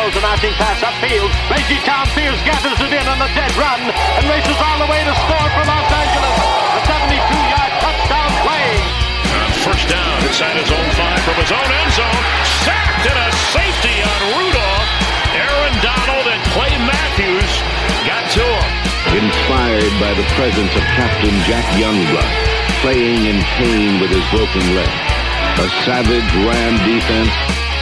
Throws a mounting pass upfield. Reggie Tom Fields gathers it in on the dead run and races all the way to score for Los Angeles. A 72-yard touchdown play. On first down inside his own five from his own end zone. Sacked and a safety on Rudolph. Aaron Donald and Clay Matthews got to him. Inspired by the presence of Captain Jack Youngblood, playing in pain with his broken leg. A savage Ram defense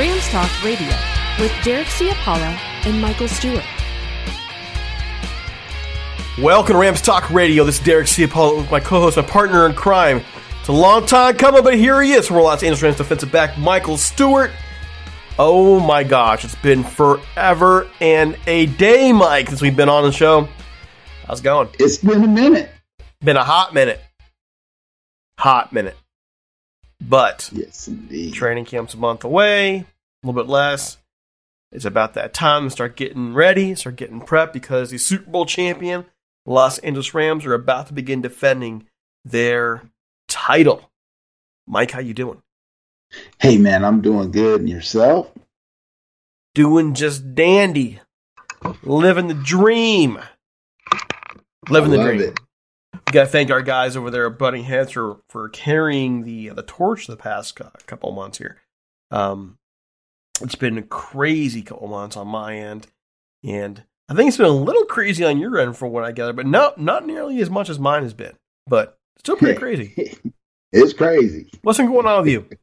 Rams Talk Radio with Derek Ciapala and Michael Stewart. Welcome to Rams Talk Radio. This is Derek Ciapala with my co-host, my partner in crime. It's a long time coming, but here he is from Los Angeles Rams defensive back Michael Stewart. Oh my gosh, it's been forever and a day, Mike, since we've been on the show. How's it going? It's been a minute. Been a hot minute. Hot minute. But Yes, indeed. training camp's a month away, a little bit less. It's about that time to start getting ready, start getting prepped because the Super Bowl champion Los Angeles Rams are about to begin defending their title. Mike, how you doing? Hey, man, I'm doing good. And yourself? Doing just dandy. Living the dream. Living the dream. it. We got to thank our guys over there at Butting Heads for, for carrying the the torch the past couple of months here. Um, it's been a crazy couple of months on my end, and I think it's been a little crazy on your end for what I gather, but not not nearly as much as mine has been. But still pretty crazy. it's crazy. What's been going on with you?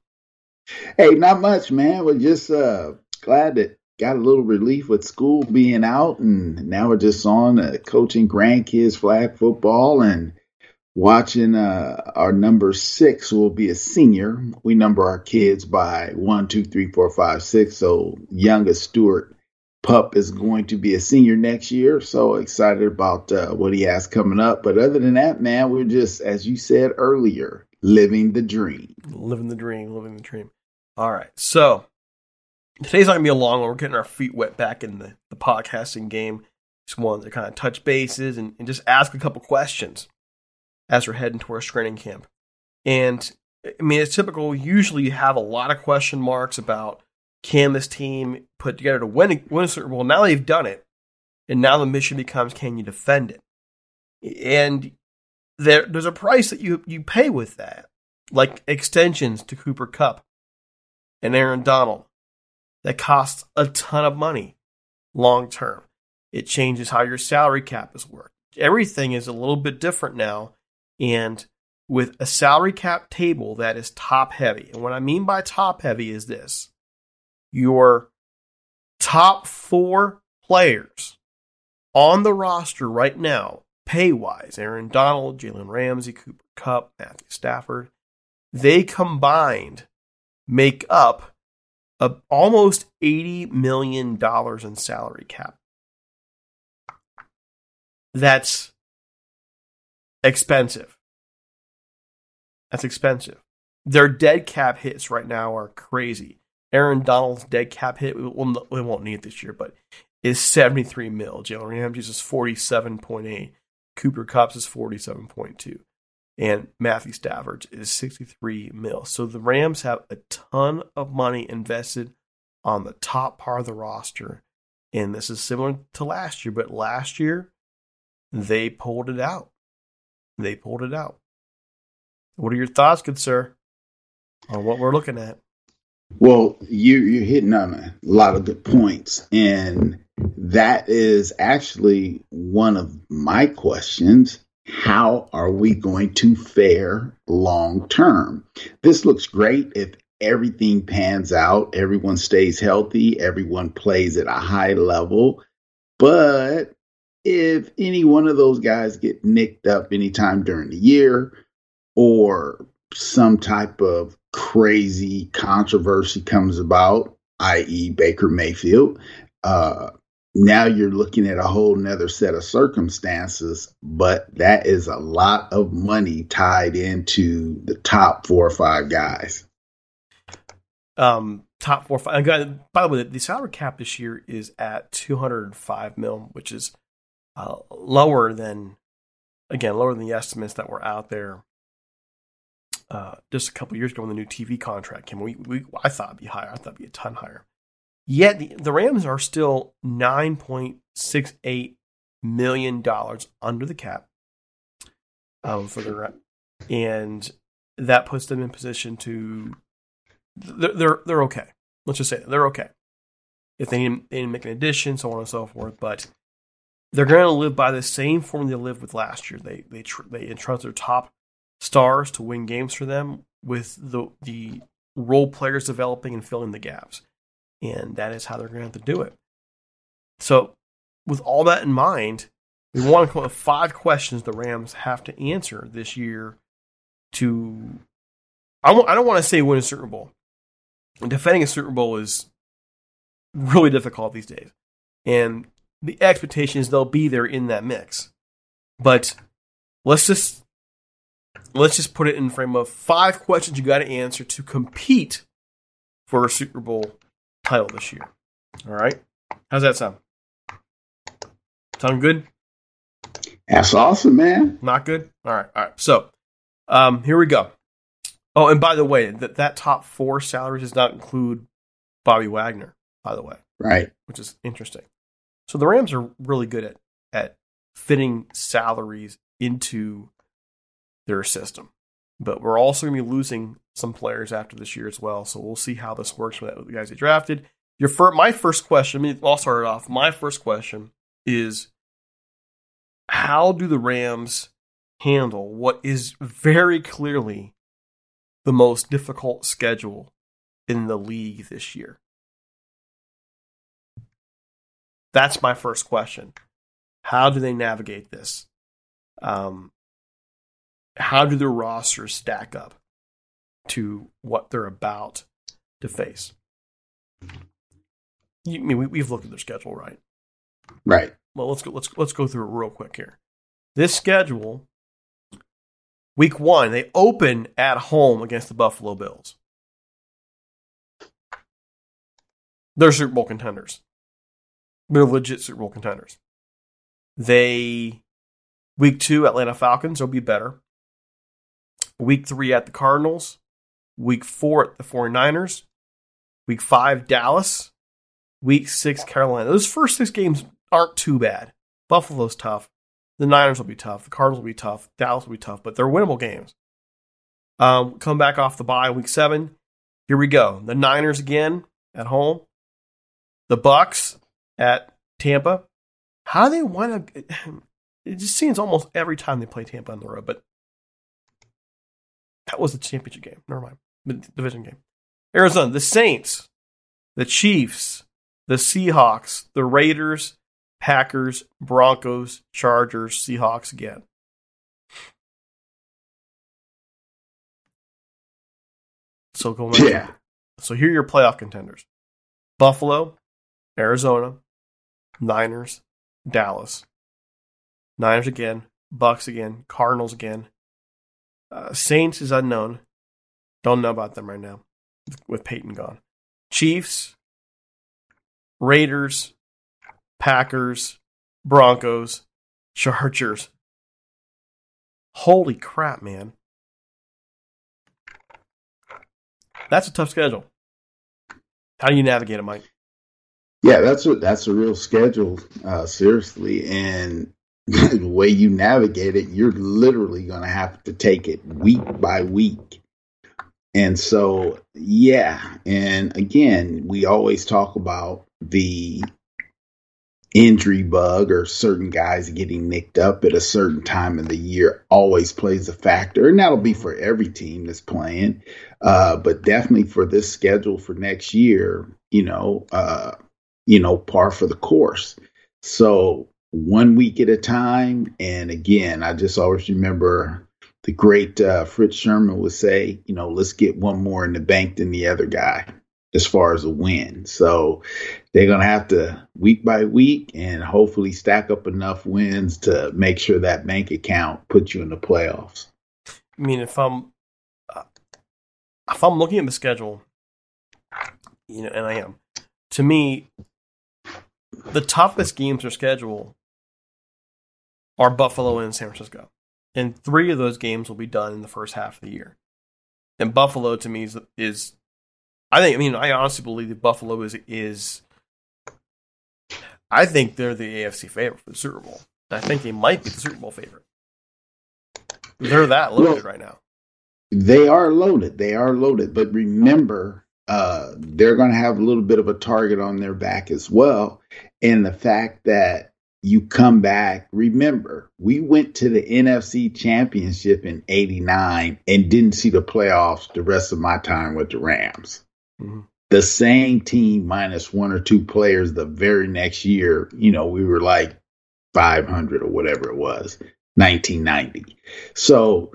Hey, not much, man. We're just uh, glad that got a little relief with school being out, and now we're just on uh, coaching grandkids flag football and watching uh, our number six will be a senior. We number our kids by one, two, three, four, five, six. So youngest Stewart Pup is going to be a senior next year. So excited about uh, what he has coming up. But other than that, man, we're just, as you said earlier, living the dream. Living the dream, living the dream. All right. So today's not gonna be a long one. We're getting our feet wet back in the, the podcasting game. Just wanted to kind of touch bases and, and just ask a couple questions as we're heading towards training camp. And I mean, it's typical. Usually, you have a lot of question marks about can this team put together to win, win a Super Bowl. Now they've done it, and now the mission becomes can you defend it? And there, there's a price that you you pay with that, like extensions to Cooper Kupp and Aaron Donald, that costs a ton of money long term. It changes how your salary cap is worked. Everything is a little bit different now, and with a salary cap table that is top heavy. And what I mean by top heavy is this your top four players on the roster right now, pay wise Aaron Donald, Jalen Ramsey, Cooper Kupp, Matthew Stafford they combined make up a, almost $80 million in salary cap. That's expensive. That's expensive. Their dead cap hits right now are crazy. Aaron Donald's dead cap hit, we won't, we won't need this year, but is 73 mil. Jalen Ramsey's is 47.8. Cooper Kupp's is 47.2 and Matthew Stafford is 63 mil. So the Rams have a ton of money invested on the top part of the roster. And this is similar to last year, but last year they pulled it out. They pulled it out. What are your thoughts, good sir, on what we're looking at? Well, you, you're hitting on a lot of good points. And that is actually one of my questions how are we going to fare long term? This looks great if everything pans out, everyone stays healthy, everyone plays at a high level. But if any one of those guys get nicked up anytime during the year or some type of crazy controversy comes about, i.e., Baker Mayfield, uh, now you're looking at a whole nother set of circumstances, but that is a lot of money tied into the top four or five guys. Um, top four, five. By the way, the salary cap this year is at 205 mil, which is uh, lower than, again, lower than the estimates that were out there uh, just a couple years ago when the new TV contract came. We, we, I thought it'd be higher. I thought it'd be a ton higher. Yet the, the Rams are still $9.68 million under the cap um, for the and that puts them in position to they're they're, okay. Let's just say that. they're okay. If they need, they need to make an addition, so on and so forth, but they're going to live by the same formula they lived with last year. They they tr- they entrust their top stars to win games for them with the the role players developing and filling the gaps and that is how they're going to have to do it. So, with all that in mind, we want to come up with five questions the Rams have to answer this year to. I w- I don't want to say win a Super Bowl. Defending a Super Bowl is really difficult these days, and the expectation is they'll be there in that mix. But let's just let's just put it in frame of five questions you got to answer to compete for a Super Bowl title this year. All right. How's that sound? Sound good? That's awesome, man. Not good? All right. All right. So um, here we go. Oh, and by the way, that, that top four salaries does not include Bobby Wagner, by the way. Right. Which is interesting. So the Rams are really good at, at fitting salaries into their system. But we're also going to be losing some players after this year as well. So we'll see how this works with the guys they drafted. Your first, my first question, I mean, I'll start it off. My first question is how do the Rams handle what is very clearly the most difficult schedule in the league this year? That's my first question. How do they navigate this? Um, how do their rosters stack up to what they're about to face? You, I mean, we, we've looked at their schedule, right? Right. Well, let's go. Let's let's go through it real quick here. This schedule, week one, they open at home against the Buffalo Bills. They're Super Bowl contenders. They're legit Super Bowl contenders. They week two Atlanta Falcons will be better. Week three at the Cardinals. Week four at the 49ers. Week five, Dallas. Week six, Carolina. Those first six games aren't too bad. Buffalo's tough. The Niners will be tough. The Cardinals will be tough. Dallas will be tough, but they're winnable games. Um, come back off the bye week seven. Here we go. The Niners again at home. The Bucs at Tampa. How do they wind up? It just seems almost every time they play Tampa on the road, but that was the championship game. Never mind. The division game. Arizona, the Saints, the Chiefs, the Seahawks, the Raiders, Packers, Broncos, Chargers, Seahawks again. So going yeah. So here are your playoff contenders: Buffalo, Arizona, Niners, Dallas, Niners again, Bucs again, Cardinals again. Uh, Saints is unknown. Don't know about them right now with Payton gone. Chiefs, Raiders, Packers, Broncos, Chargers. Holy crap, man. That's a tough schedule. How do you navigate it, Mike? Yeah, that's what that's a real schedule, uh, seriously. And the way you navigate it, you're literally going to have to take it week by week. And so, yeah. And again, we always talk about the injury bug or certain guys getting nicked up at a certain time of the year always plays a factor. And that'll be for every team that's playing. Uh, but definitely for this schedule for next year, you know, uh, you know, par for the course. So one week at a time. And again, I just always remember the great uh, Fritz Shurmur would say, you know, let's get one more in the bank than the other guy as far as a win. So they're going to have to week by week and hopefully stack up enough wins to make sure that bank account puts you in the playoffs. I mean, if I'm uh, if I'm looking at the schedule, you know, and I am, to me, the toughest games are schedule are Buffalo and San Francisco. And three of those games will be done in the first half of the year. And Buffalo to me is, is I think I mean I honestly believe that Buffalo is is I think they're the AFC favorite for the Super Bowl. I think they might be the Super Bowl favorite. They're that loaded well, right now. They are loaded. They are loaded. But remember, uh, they're going to have a little bit of a target on their back as well. And the fact that you come back. Remember, we went to the NFC championship in 89 and didn't see the playoffs the rest of my time with the Rams. Mm-hmm. The same team minus one or two players the very next year, you know, we were like 500 or whatever it was, 1990. So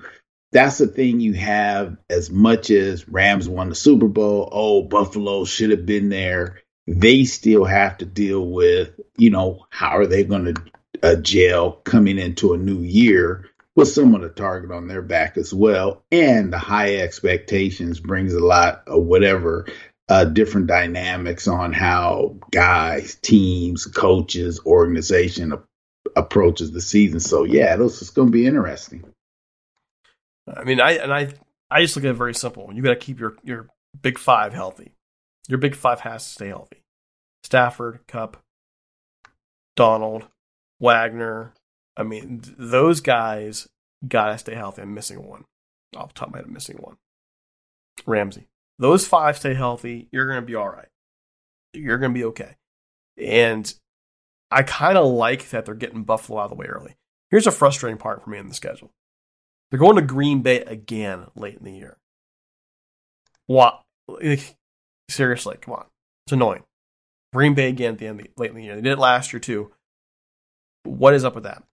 that's the thing you have as much as Rams won the Super Bowl. Oh, Buffalo should have been there they still have to deal with, you know, how are they going to uh, jail coming into a new year with someone to target on their back as well. And the high expectations brings a lot of whatever uh, different dynamics on how guys, teams, coaches, organization approaches the season. So yeah, this is going to be interesting. I mean, I and I I just look at it very simple. You got to keep your your big five healthy. Your big five has to stay healthy. Stafford, Kupp, Donald, Wagner. I mean, those guys gotta stay healthy. I'm missing one. Off the top of my head, I'm missing one. Ramsey. Those five stay healthy. You're gonna be all right. You're gonna be okay. And I kind of like that they're getting Buffalo out of the way early. Here's a frustrating part for me in the schedule. They're going to Green Bay again late in the year. What? Seriously, come on. It's annoying. Green Bay again at the end of the, late in the year. They did it last year too. What is up with that?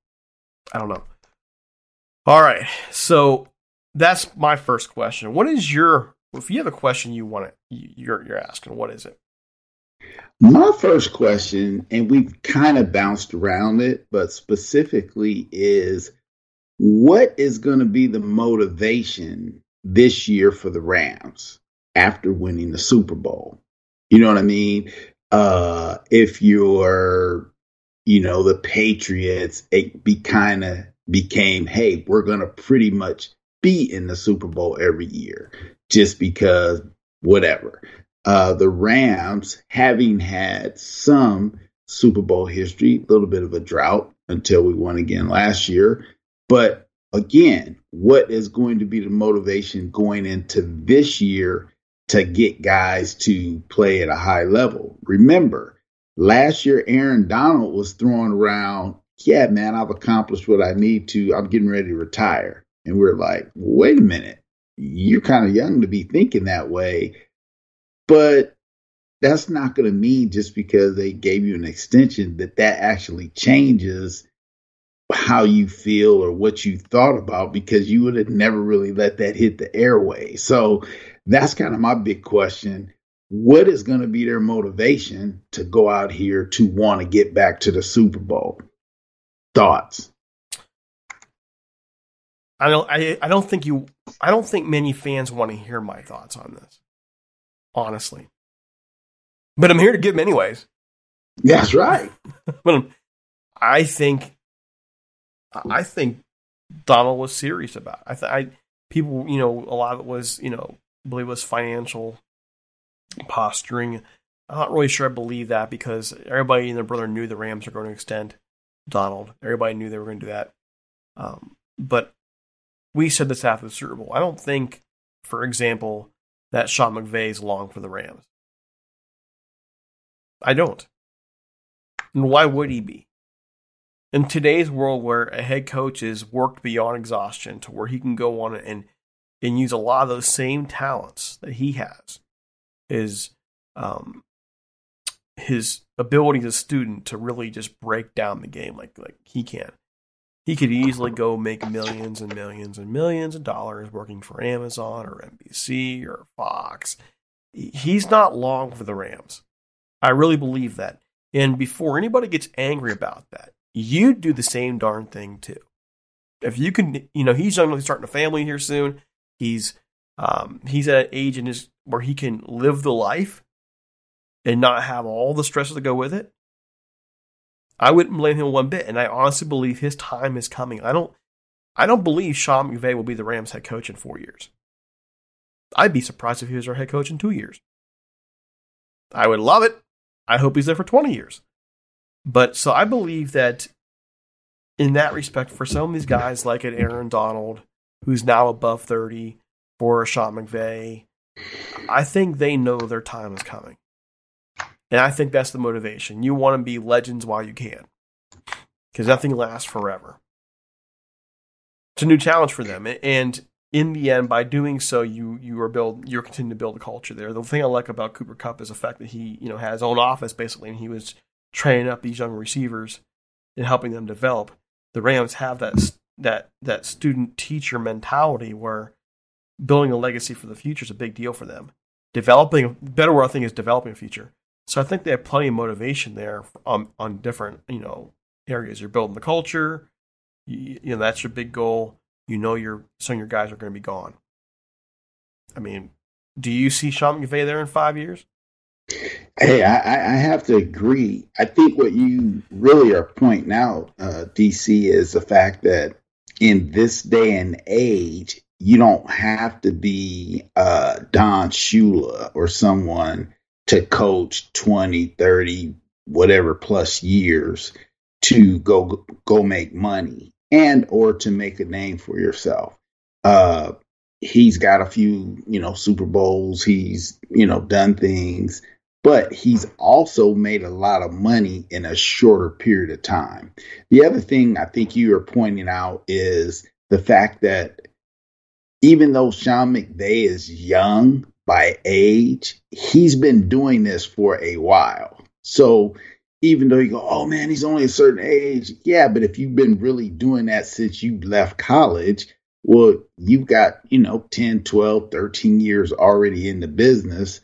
I don't know. All right, so that's my first question. What is your if you have a question you want to you're you're asking, what is it? My first question, and we've kind of bounced around it, but specifically is what is going to be the motivation this year for the Rams after winning the Super Bowl? You know what I mean? uh, if you're, you know, the Patriots, it be kind of became, hey, we're going to pretty much be in the Super Bowl every year just because whatever. Uh, the Rams, having had some Super Bowl history, a little bit of a drought until we won again last year. But again, what is going to be the motivation going into this year to get guys to play at a high level. Remember, last year Aaron Donald was throwing around, yeah, man, I've accomplished what I need to. I'm getting ready to retire. And we're like, wait a minute, you're kind of young to be thinking that way. But that's not going to mean just because they gave you an extension that that actually changes how you feel or what you thought about because you would have never really let that hit the airway. So that's kind of my big question. What is going to be their motivation to go out here to want to get back to the Super Bowl? Thoughts? I don't. I, I don't think you. I don't think many fans want to hear my thoughts on this. Honestly, but I'm here to give them anyways. That's right. but I think. I think Donald was serious about. It. I, th- I people, you know, a lot of it was, you know, I believe it was financial posturing. I'm not really sure I believe that because everybody and their brother knew the Rams were going to extend Donald. Everybody knew they were going to do that. Um, but we said this after the Super Bowl. I don't think, for example, that Sean McVay is long for the Rams. I don't. And why would he be? In today's world where a head coach is worked beyond exhaustion to where he can go on and and use a lot of those same talents that he has, is um, his ability as a student to really just break down the game like like he can. He could easily go make millions and millions and millions of dollars working for Amazon or NBC or Fox. He's not long for the Rams. I really believe that. And before anybody gets angry about that, you'd do the same darn thing too. If you can, you know, he's young, he's starting a family here soon. He's um, he's at an age in his where he can live the life and not have all the stresses that go with it. I wouldn't blame him one bit, and I honestly believe his time is coming. I don't, I don't believe Sean McVay will be the Rams head coach in four years. I'd be surprised if he was our head coach in two years. I would love it. I hope he's there for 20 years. But so I believe that in that respect, for some of these guys like an Aaron Donald, who's now above 30, for Sean McVay, I think they know their time is coming. And I think that's the motivation. You want to be legends while you can, because nothing lasts forever. It's a new challenge for them, and in the end, by doing so, you you are build you're continuing to build a culture there. The thing I like about Cooper Kupp is the fact that he you know has his own office basically, and he was training up these young receivers and helping them develop. The Rams have that that that student teacher mentality where building a legacy for the future is a big deal for them. Developing better word I think is developing a future. So I think they have plenty of motivation there on on different you know areas. You're building the culture. You, you know that's your big goal you know your some of your guys are going to be gone. I mean, do you see Sean McVay there in five years? Hey, I, I have to agree. I think what you really are pointing out, uh, DC, is the fact that in this day and age, you don't have to be uh, Don Shula or someone to coach 20, 30, whatever plus years to go go make money and or to make a name for yourself. Uh, he's got a few, you know, Super Bowls. He's, you know, done things, but he's also made a lot of money in a shorter period of time. The other thing I think you are pointing out is the fact that even though Sean McVay is young by age, he's been doing this for a while. So even though you go, oh man, he's only a certain age. Yeah, but if you've been really doing that since you left college, well, you've got, you know, 10, 12, 13 years already in the business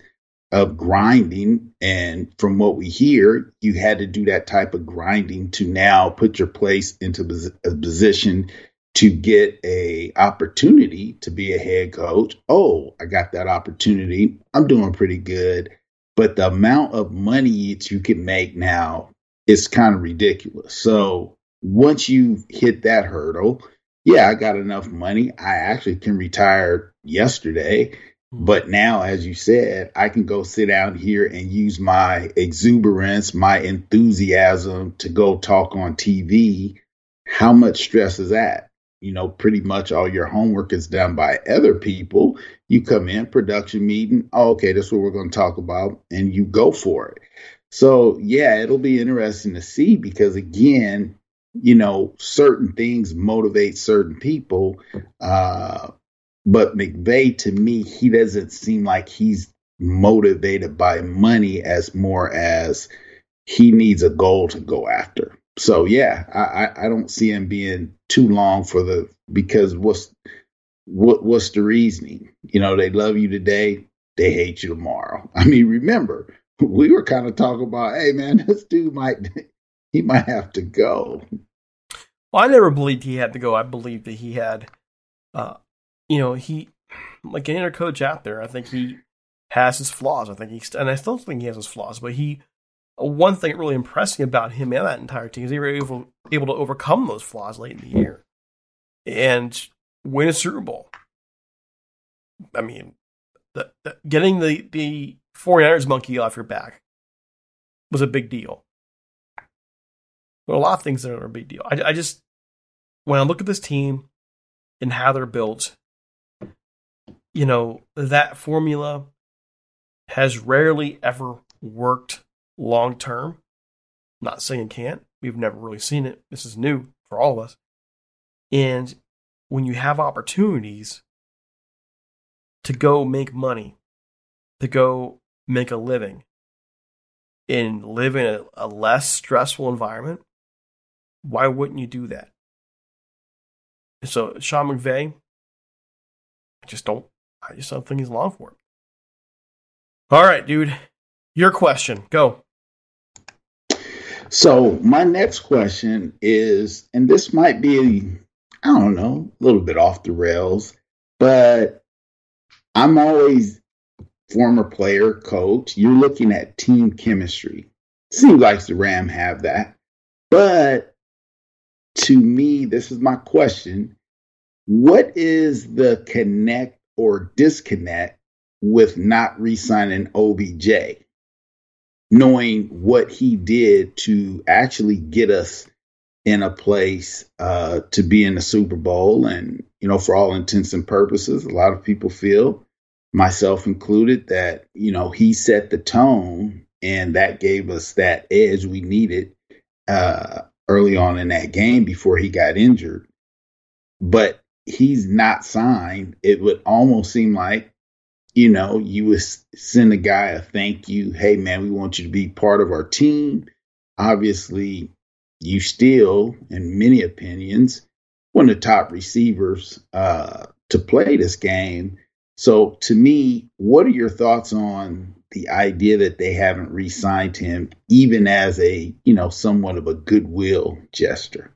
of grinding. And from what we hear, you had to do that type of grinding to now put your place into a position to get a opportunity to be a head coach. Oh, I got that opportunity. I'm doing pretty good but the amount of money that you can make now is kind of ridiculous. So once you hit that hurdle, yeah, I got enough money. I actually can retire yesterday. But now, as you said, I can go sit down here and use my exuberance, my enthusiasm to go talk on TV. How much stress is that? You know, pretty much all your homework is done by other people. You come in, production meeting. Oh, okay, that's what we're going to talk about. And you go for it. So, yeah, it'll be interesting to see because, again, you know, certain things motivate certain people. Uh, but McVay, to me, he doesn't seem like he's motivated by money as more as he needs a goal to go after. So yeah, I, I don't see him being too long for the because what's what what's the reasoning? You know, they love you today, they hate you tomorrow. I mean, remember, we were kind of talking about, hey man, this dude might he might have to go. Well, I never believed he had to go. I believed that he had, uh, you know, he like any other coach out there. I think he has his flaws. I think he, and I still think he has his flaws. But he, one thing really impressed me about him and that entire team is he was able, able to overcome those flaws late in the year and win a Super Bowl. I mean, the, the, getting the the 49ers monkey off your back was a big deal. But a lot of things that are a big deal. I, I just when I look at this team and how they're built, you know, that formula has rarely ever worked long term. Not saying can't. We've never really seen it. This is new for all of us. And when you have opportunities to go make money, to go make a living, and live in a, a less stressful environment, why wouldn't you do that? So Sean McVay, I just don't I just don't think he's long for it. All right, dude. Your question. Go. So my next question is, and this might be, I don't know, a little bit off the rails, but I'm always former player, coach. You're looking at team chemistry. Seems like the Ram have that, but to me, this is my question. What is the connect or disconnect with not re signing OBJ, knowing what he did to actually get us in a place uh, to be in the Super Bowl? And, you know, for all intents and purposes, a lot of people feel, myself included, that, you know, he set the tone and that gave us that edge we needed. Uh, early on in that game before he got injured. But he's not signed. It would almost seem like, you know, you would send a guy a thank you. Hey, man, we want you to be part of our team. Obviously, you still, in many opinions, one of the top receivers uh, to play this game. So, to me, what are your thoughts on the idea that they haven't re-signed him, even as a you know somewhat of a goodwill gesture.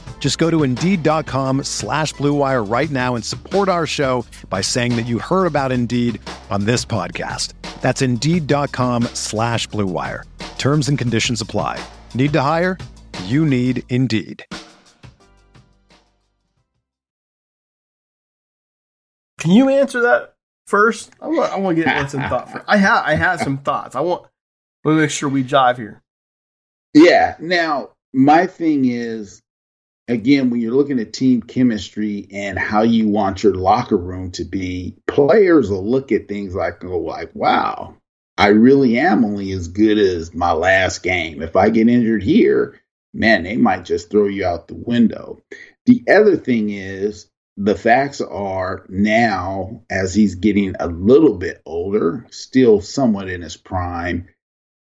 Just go to Indeed.com slash BlueWire right now and support our show by saying that you heard about Indeed on this podcast. That's Indeed.com slash BlueWire. Terms and conditions apply. Need to hire? You need Indeed. Can you answer that first? I want, I want to get in some thought. For, I have I have some thoughts. I want to make sure we jive here. Yeah. Now, my thing is, again, when you're looking at team chemistry and how you want your locker room to be, players will look at things like, go like, wow, I really am only as good as my last game. If I get injured here, man, they might just throw you out the window. The other thing is, the facts are now, as he's getting a little bit older, still somewhat in his prime,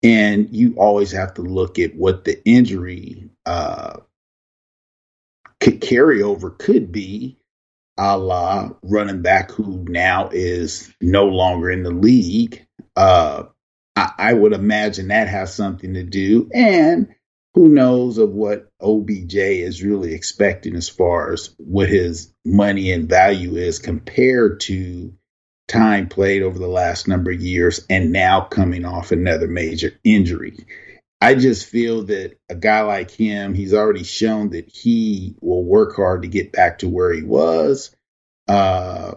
and you always have to look at what the injury uh, could carryover could be, a la running back who now is no longer in the league. Uh, I, I would imagine that has something to do, and who knows of what OBJ is really expecting as far as what his money and value is compared to time played over the last number of years and now coming off another major injury. I just feel that a guy like him, he's already shown that he will work hard to get back to where he was. Uh,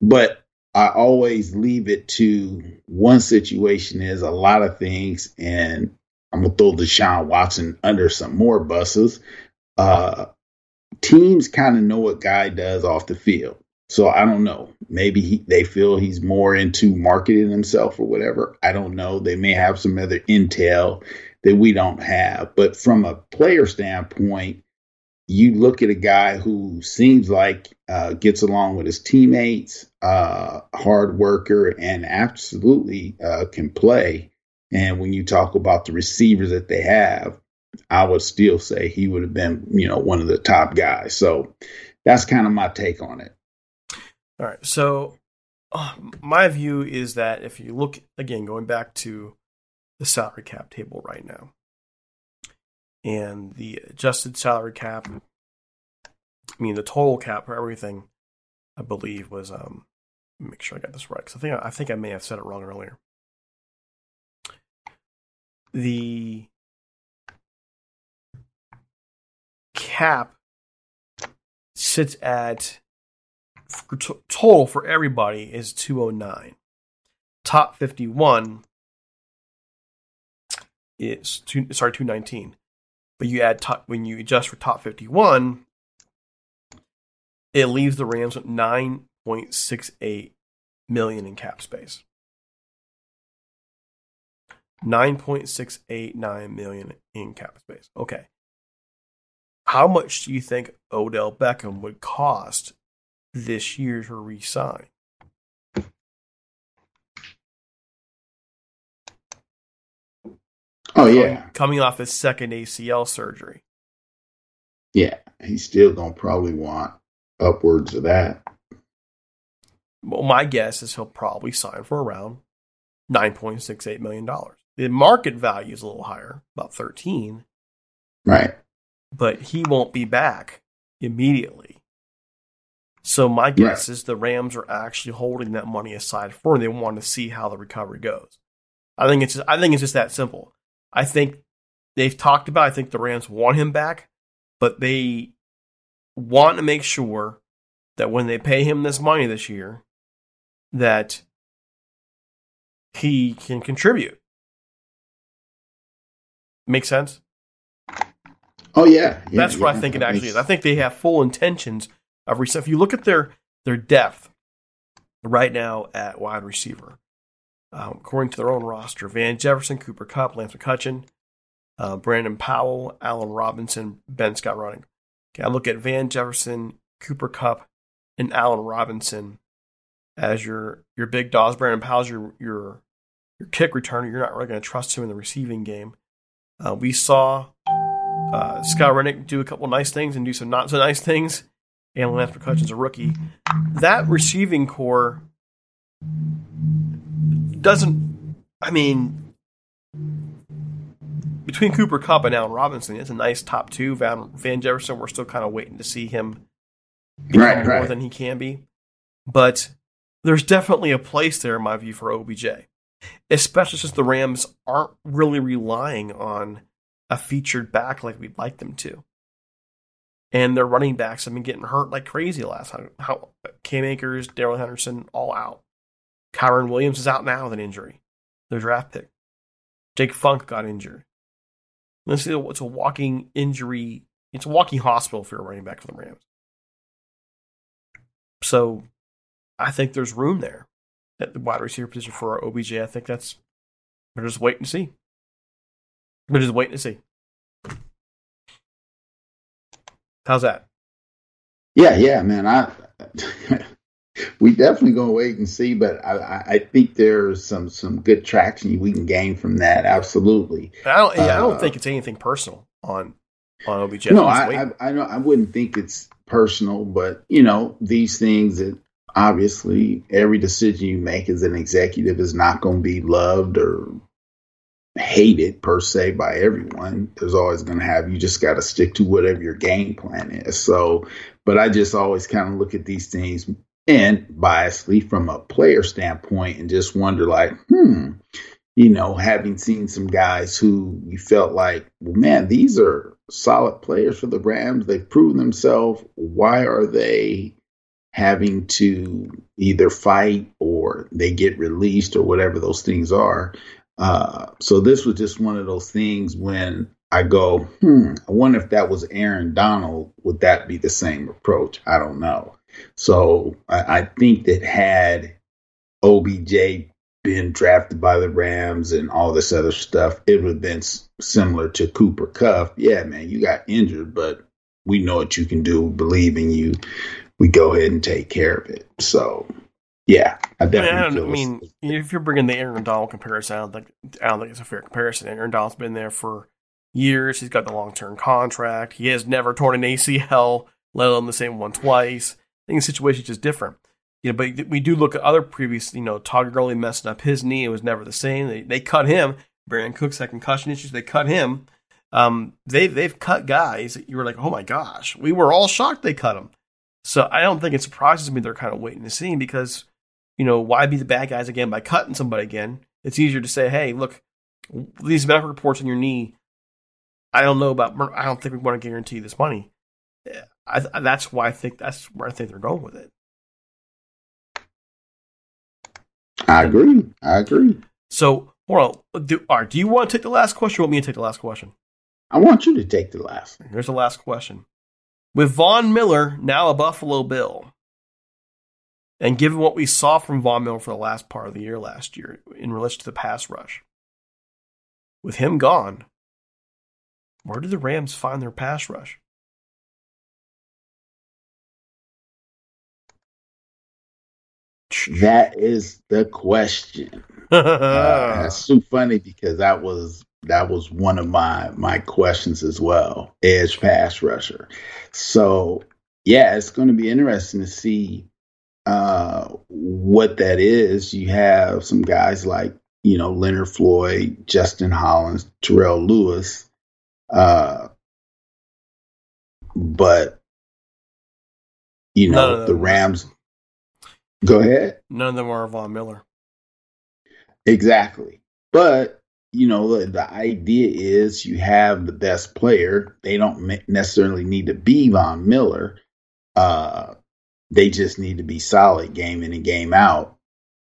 but I always leave it to one situation is a lot of things, and I'm gonna throw Deshaun Watson under some more buses. Uh, teams kind of know what guy does off the field. So I don't know. Maybe he, they feel he's more into marketing himself or whatever. I don't know. They may have some other intel that we don't have. But from a player standpoint, you look at a guy who seems like uh, gets along with his teammates, uh, hard worker, and absolutely uh, can play. And when you talk about the receivers that they have, I would still say he would have been, you know, one of the top guys. So that's kind of my take on it. All right. So, uh, my view is that if you look again, going back to the salary cap table right now, and the adjusted salary cap, I mean the total cap for everything, I believe was um. Make sure I got this right because I think I think I may have said it wrong earlier. The cap sits at total for everybody is 209. Top 51 is two, sorry 219. But you add top, when you adjust for top 51, it leaves the Rams with 9.68 million in cap space. 9.689 million in cap space. Okay. How much do you think Odell Beckham would cost this year to resign. Oh yeah, coming off his second ACL surgery. Yeah, he's still gonna probably want upwards of that. Well, my guess is he'll probably sign for around nine point six eight million dollars. The market value is a little higher, about thirteen. Right. But he won't be back immediately. So my guess right. is the Rams are actually holding that money aside for him. They want to see how the recovery goes. I think it's just, I think it's just that simple. I think they've talked about. I think the Rams want him back, but they want to make sure that when they pay him this money this year, that he can contribute. Make sense? Oh yeah, yeah that's yeah, what I think it actually makes... is. I think they have full intentions of If you look at their their depth right now at wide receiver, um, according to their own roster, Van Jefferson, Cooper Kupp, Lance McCutcheon, uh, Brandon Powell, Allen Robinson, Ben Skowronek. Okay, I look at Van Jefferson, Cooper Kupp, and Allen Robinson as your your big dogs. Brandon Powell's your your your kick returner. You're not really going to trust him in the receiving game. Uh, we saw uh, Skowronek do a couple nice things and do some not so nice things and Lance McCutcheon's a rookie. That receiving corps doesn't. I mean, between Cooper Kupp and Allen Robinson, it's a nice top two. Van, Van Jefferson, we're still kind of waiting to see him right, more right. than he can be. But there's definitely a place there, in my view, for OBJ, especially since the Rams aren't really relying on a featured back like we'd like them to and their running backs have been getting hurt like crazy last time. How Cam Akers, Darrell Henderson, all out. Kyren Williams is out now with an injury. Their draft pick. Jake Funk got injured. This is it's a walking injury. It's a walking hospital for a running back for the Rams. So, I think there's room there at the wide receiver position for our OBJ. I think that's we're just waiting to see. We're just waiting to see. How's that? Yeah, yeah, man. I we definitely gonna wait and see, but I, I think there's some some good traction we can gain from that. Absolutely. I don't. Yeah, uh, I don't think it's anything personal on on OBJ. No, I, I I, I wouldn't think it's personal, but you know these things that obviously every decision you make as an executive is not going to be loved or hated per se by everyone. There's always going to have you just got to stick to whatever your game plan is. So, but I just always kind of look at these things and biasly from a player standpoint, and just wonder like, hmm, you know, having seen some guys who you felt like, well, man, these are solid players for the Rams. They've proven themselves. Why are they having to either fight or they get released or whatever those things are? Uh, so this was just one of those things when I go, hmm, I wonder if that was Aaron Donald, would that be the same approach? I don't know. So I, I think that had OBJ been drafted by the Rams and all this other stuff, it would have been similar to Cooper Kupp. Yeah, man, you got injured, but we know what you can do. We Believe in you. We go ahead and take care of it. So, yeah, I definitely. I, I mean, if you're bringing the Aaron Donald comparison, I don't think I don't think it's a fair comparison. Aaron Donald's been there for years. He's got the long term contract. He has never torn an ACL, let alone the same one twice. I think the situation is just different. You know, but we do look at other previous, you know, Todd Gurley messing up his knee. It was never the same. They, they cut him. Brandin Cooks had concussion issues. They cut him. Um, they they've cut guys you were like, oh my gosh, we were all shocked they cut him. So I don't think it surprises me they're kind of waiting to see because, you know, why be the bad guys again by cutting somebody again? It's easier to say, hey, look, these medical reports on your knee. I don't know about. I don't think we want to guarantee this money. I, that's why I think that's where I think they're going with it. I agree. I agree. So, hold on. Do, all right, do you want to take the last question or want me to take the last question? I want you to take the last. Here's the last question. With Von Miller now a Buffalo Bill, and given what we saw from Von Miller for the last part of the year last year in relation to the pass rush, with him gone, where do the Rams find their pass rush? That is the question. uh, that's so funny because that was that was one of my my questions as well. Edge pass rusher. So yeah, it's going to be interesting to see uh, what that is. You have some guys like you know Leonard Floyd, Justin Hollins, Terrell Lewis, uh, but you know the Rams Go ahead. None of them are Von Miller. Exactly. But, you know, the, the idea is you have the best player. They don't necessarily need to be Von Miller. Uh, they just need to be solid game in and game out.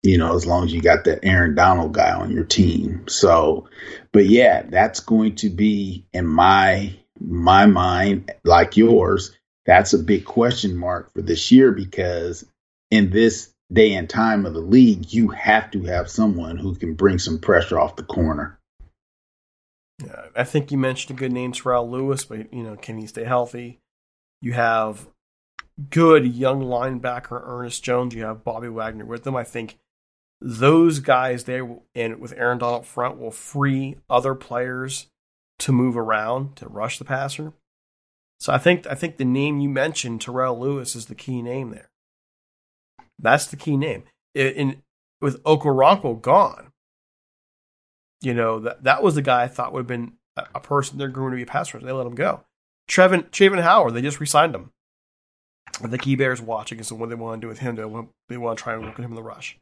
You know, as long as you got that Aaron Donald guy on your team. So, but yeah, that's going to be in my my mind, like yours. That's a big question mark for this year because in this day and time of the league, you have to have someone who can bring some pressure off the corner. Yeah, I think you mentioned a good name, Terrell Lewis, but you know, can he stay healthy? You have good young linebacker Ernest Jones. You have Bobby Wagner with them. I think those guys there and with Aaron Donald front will free other players to move around to rush the passer. So I think I think the name you mentioned, Terrell Lewis, is the key name there. That's the key name. In, with Okoronkwo gone, you know that that was the guy I thought would have been a, a person they're going to be a pass rusher. They let him go. Trevin Travin Howard, they just re-signed him. I think eBay's watching and so what they want to do with him. They want, they want to try and work with him in the rush.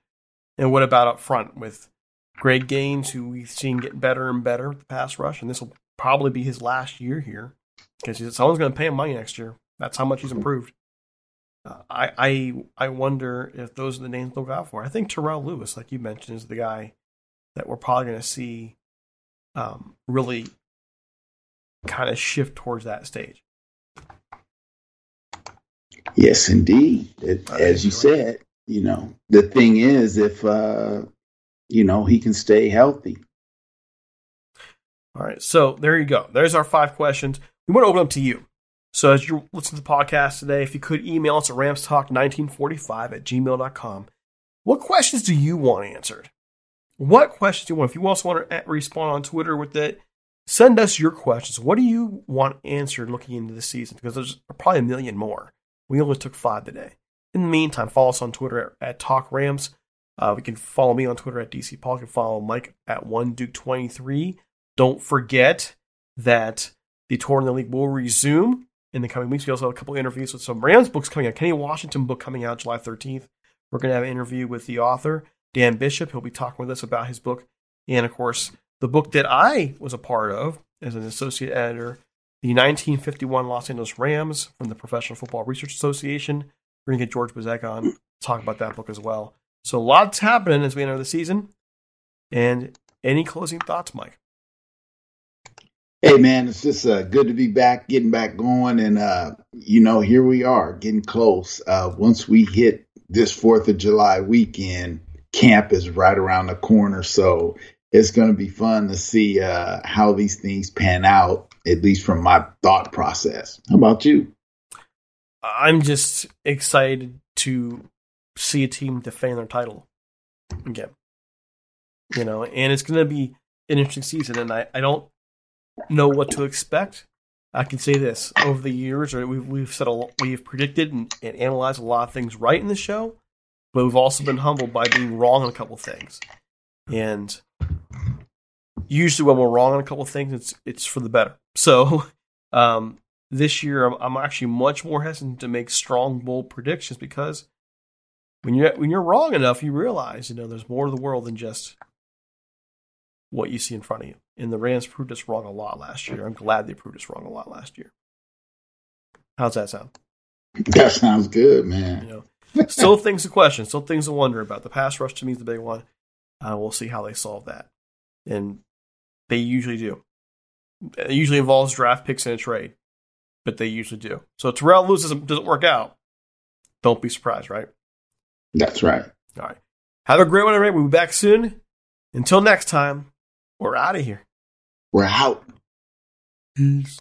And what about up front with Greg Gaines, who we've seen get better and better with the pass rush, and this will probably be his last year here because someone's going to pay him money next year. That's how much he's improved. I, I I wonder if those are the names they'll go out for. I think Terrell Lewis, like you mentioned, is the guy that we're probably going to see um, really kind of shift towards that stage. Yes, indeed. It, as you said, you know, the thing is, if uh, you know he can stay healthy. All right, so there you go. There's our five questions. We want to open up to you. So as you listen to the podcast today, if you could email us at ramstalk1945 at gmail.com, what questions do you want answered? What questions do you want? If you also want to respond on Twitter with it, send us your questions. What do you want answered looking into the season? Because there's probably a million more. We only took five today. In the meantime, follow us on Twitter at, at Talk Rams. Uh, we can follow me on Twitter at DC Paul. You can follow Mike at one Duke 23 Don't forget that the tour in the league will resume in the coming weeks. We also have a couple interviews with some Rams books coming out. Kenny Washington book coming out July 13th. We're going to have an interview with the author, Dan Bishop. He'll be talking with us about his book. And of course, the book that I was a part of as an associate editor, the 1951 Los Angeles Rams from the Professional Football Research Association. We're going to get George Bozeka on talk about that book as well. So lots happening as we enter the season. And any closing thoughts, Mike? Hey man, it's just uh, good to be back, getting back going, and uh, you know, here we are, getting close. Uh, once we hit this Fourth of July weekend, camp is right around the corner, so it's going to be fun to see uh, how these things pan out. At least from my thought process. How about you? I'm just excited to see a team defend their title again. You know, and it's going to be an interesting season, and I, I don't know what to expect. I can say this over the years, or we've we've said a, we've predicted and, and analyzed a lot of things right in the show, but we've also been humbled by being wrong on a couple things. And usually, when we're wrong on a couple things, it's it's for the better. So um, this year, I'm, I'm actually much more hesitant to make strong, bold predictions because when you're when you're wrong enough, you realize you know there's more to the world than just what you see in front of you. And the Rams proved us wrong a lot last year. I'm glad they proved us wrong a lot last year. How's that sound? That sounds good, man. You know, still things to question, still things to wonder about. The pass rush to me is the big one. Uh, we'll see how they solve that, and they usually do. It usually involves draft picks and a trade, but they usually do. So Terrell Lewis doesn't, doesn't work out. Don't be surprised, right? That's right. All right. Have a great one, everybody. We'll be back soon. Until next time, we're out of here. We're out. Peace.